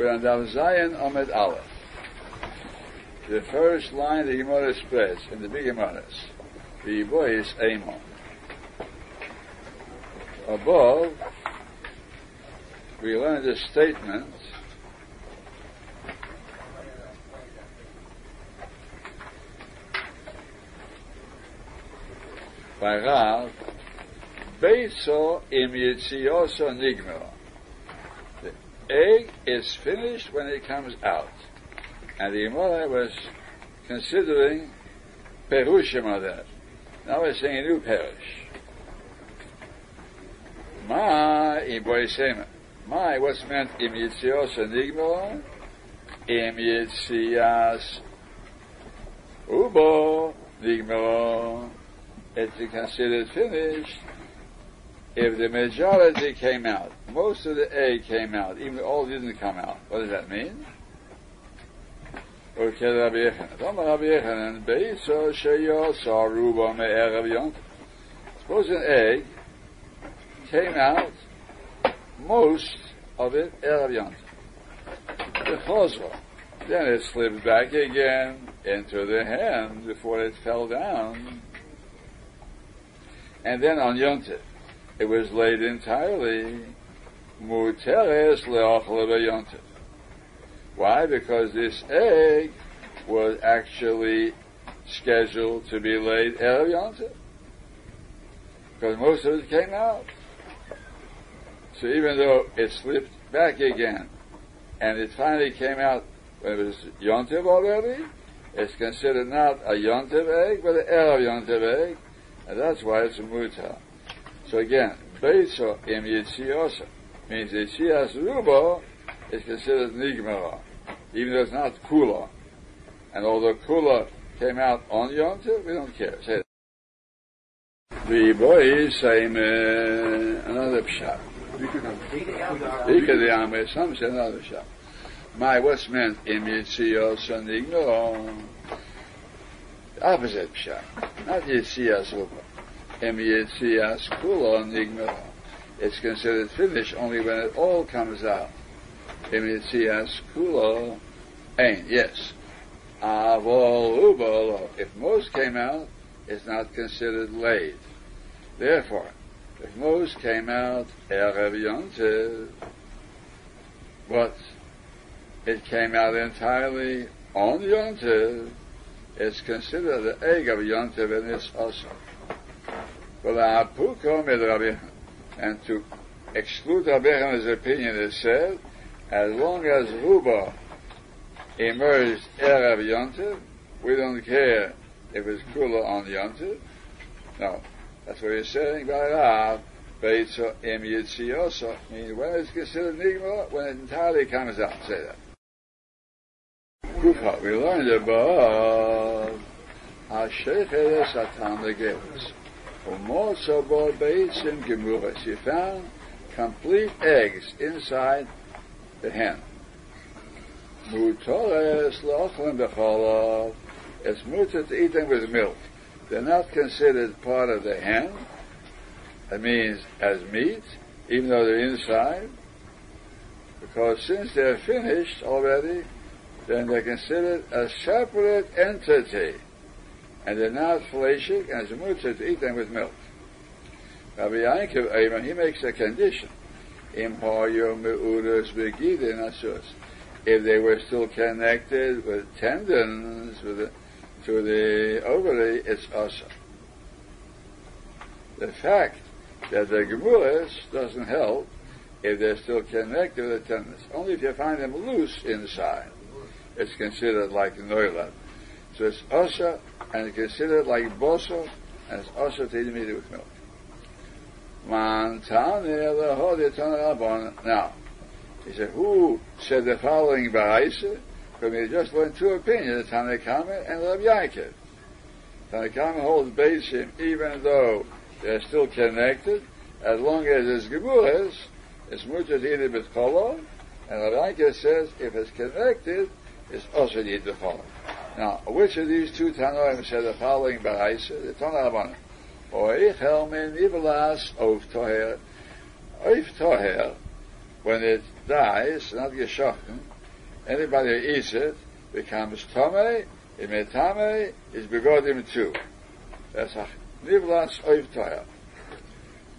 We're on Daf Zayin Amud Aleph. The first line the Gemara spreads in the big Gemaras. The boy is Amon. Above, we learned a statement by Rav, Beiso im Yitzioso Nigmero. Egg is finished when it comes out. And the Gemara was considering Perushim of that. Now we're saying a new Perush. Ma im Boisema. My, what's meant im Yitzios Nigmero? Im Ubo Nigmero. It's considered finished if the majority came out, most of the egg came out, even all didn't come out. What does that mean? Okay, Rabbi Yochanan. Suppose an egg came out, most of it erev yont. The. Then it slipped back again into the hand before it fell down. And then on yontif it was laid entirely muteres leochle Why? Because this egg was actually scheduled to be laid erev yontif. Because most of it came out. So even though it slipped back again, and it finally came out when it was yontiv already, it's considered not a yontiv egg, but an erev yontiv egg, and that's why it's a mutar. So again, Beiso im Yitziosa means Yitzias Rubo is considered Nigmara, even though it's not Kula. And although Kula came out on Yom Tov, we don't care. Say that. The boy is saying uh, another pshat. Ika the Ame, some say another pshat. My, what's meant im Yitziosa Nigmara? Opposite pshat. Not Yitzias Rubo. It's considered finished only when it all comes out. Kulo Ain, yes. Avol Ubolo. If most came out, it's not considered laid. Therefore, if most came out Erev but it came out entirely on Yontiv, it's considered the egg of Yontiv and it's also. And to exclude Rabbi Han's opinion is said, as long as Ruba emerged Erev Yontiv, we don't care if it's Kula on Yontiv. No. That's what he's saying by Rav. Beitzo im Yitzioso. Meaning when it's considered Nigma, when it entirely comes out. Say that. Kufa. We learned above. Hashechet Satan the Gevis. Also bought Beisim Gemuras. She found complete eggs inside the hen. Mutores Becholov. It's mutter to eat them with milk. They're not considered part of the hen. That means as meat, even though they're inside. Because since they're finished already, then they're considered a separate entity and they're not fleishik, and it's mutzah to eat them with milk. Rabbi Eiman, he makes a condition. If they were still connected with tendons with the, to the ovary, it's asa. The fact that the gemulas doesn't help if they're still connected with the tendons. Only if you find them loose inside, it's considered like noilad. So it's asa and considered like boso, and it's also to eat with milk. Now, he said, who said the following Baraisa? Because we just learned two opinions, Tanakama and Rabbi Yaakov. Tanakama holds Beisim even though they're still connected, as long as it's Gemuras, it's much as eaten with Kolo, and Rabbi Yaakov says if it's connected, it's also eaten with Kolo. Now, which of these two Tanoim said the following Baraisa? The Tanah Oich min Ivelas of Toher. Oif Toher, when it dies, not geshochten, anybody who eats it becomes tame, imetame is begodim too. That's a nivlas oivtoya.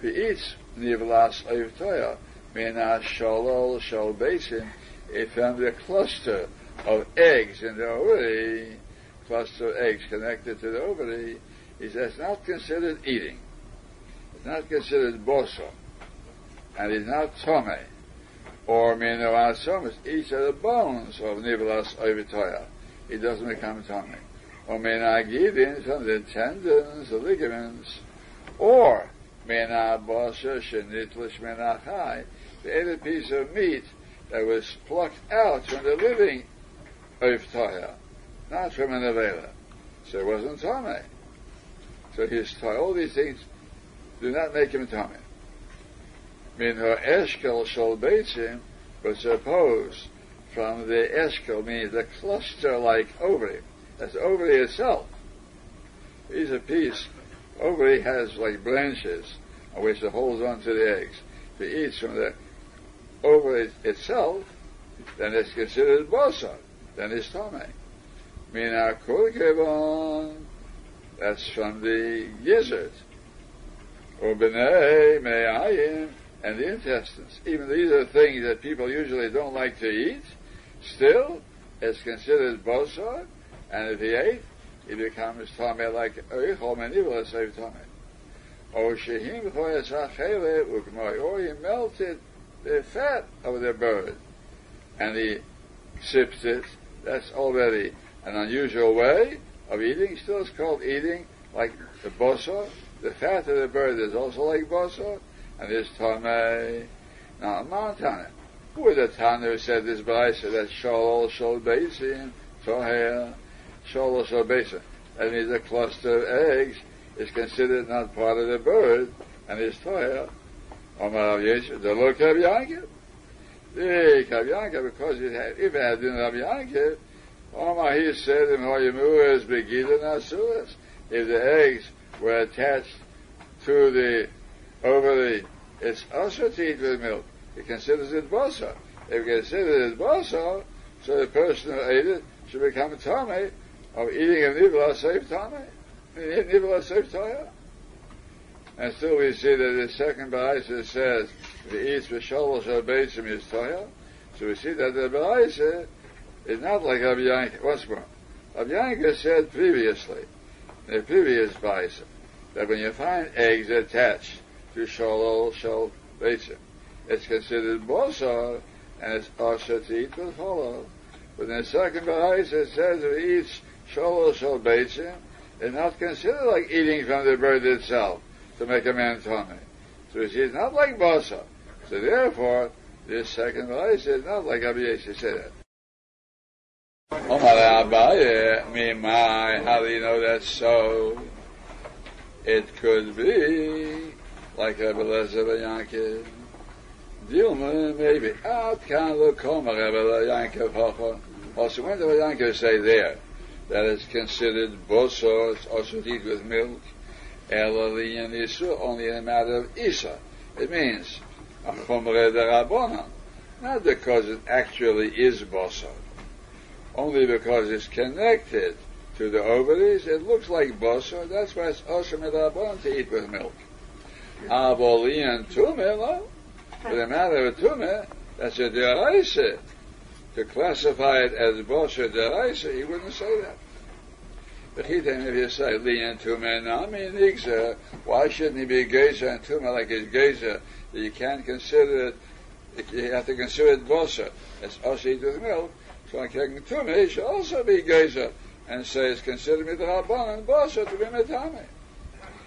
He eats nivlas oivtoya, mina sholol shol basin, if found the cluster of eggs in the ovary, cluster of eggs connected to the ovary, he says not considered eating. It's not considered boso. And it's not tome. Or mino asomis, each of the bones of nivelas ovitoya. It doesn't become tome. Or mena gidin, from the tendons, the ligaments. Or mena bosa shenitlish menachai, the other piece of meat that was plucked out from the living ovitoya, not from an avela. So it wasn't tome. So he's taught all these things do not make him tummy. Min her eshkel shall him, but suppose from the eshkel means the cluster-like ovary. That's ovary itself. He's a piece. Ovary has like branches on which it holds on to the eggs. If he eats from the ovary itself, then it's considered bosa. Then it's tummy. Mina kulkevon. That's from the gizzard. Ubnei me'ayim, and the intestines. Even these are things that people usually don't like to eat. Still, it's considered bosor, and if he ate, he becomes tame like oichol menivla save tame. O shehim choyasachele ukmoy, or he melted the fat of the bird, and he sips it. That's already an unusual way of eating. Still, it's called eating like the bosor, the fat of the bird is also like basa, and there's tamei. Now, Montana, who was the Tana who said this brisa that sholol shol basin, tohea, sholol shol basin? That means a cluster of eggs is considered not part of the bird, and is tohea. Omar Rav Yeshua, the look of Yankiv. The Kav because it had, if it had been Rav Yankiv, Omar, said, in Begida Nasuas. If the eggs were attached to the over the it's also to eat with milk. He considers it bosa. If he considers it bosa, so the person who ate it should become a tame of eating a nivla safe tame. Nivla safe toya. And still we see that the second Baraisa says if he eats v'sholos obesim is toya. So we see that the Baraisa is not like Rabbi. Once more. Rabbi said previously the previous bison, that when you find eggs attached to shalol shel betzim, it's considered bosar, and it's also to eat with hollow. But in the second bahais it says it eats shalol shel betzim, it's not considered like eating from the bird itself to make a man tummy. So it's not like bosar. So therefore, this second bahais is not like Abiyah said that. Omar Abaye, me my, how do you know that's so? It could be like Rebbe Lezer Yankiv. Dilma, maybe. Out can look home, Rebbe Yankiv Hocha. Also, when did Yankiv say there that it's considered boso, it's also eat with milk, Only in a matter of Isa. It means, Achomre de Rabbonon. Not because it actually is boso only because it's connected to the ovaries. It looks like bosa. That's why it's awesome to eat with milk. Avoli and tume, for the matter of tume, that's a deraisa. To classify it as bosa deraisa, he wouldn't say that. But he then, if you say li and tume nami nigza, why shouldn't he be geza and tume like his geza? You can't consider it. You have to consider it bosa. It's also eat with milk. So I like Tume he should also be Geza and say it's considered Midrabban and Basha to be Metame.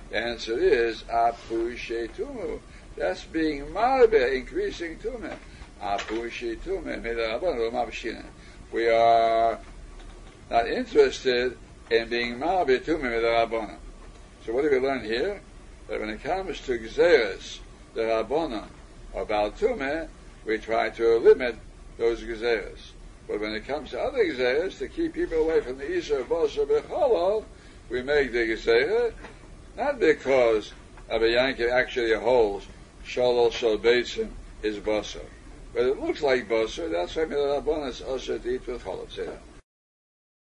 The answer is Apu Tumu. That's being Marbe, increasing Tume. Apu Mabshina. We are not interested in being ma'abir to me with Tume Midrabban. So what do we learn here? That when it comes to Gzeres, the Rabbanon, or Baltume, we try to limit those Gzeres. But when it comes to other Gezeiras, to keep people away from the Isha Bosa Becholov, we make the Gezeira, not because Abba Yankee actually holds Shalol Shal is Bosa. but it looks like basar. That's why Milah Rabbanan is usher to eat with cholov. Say that.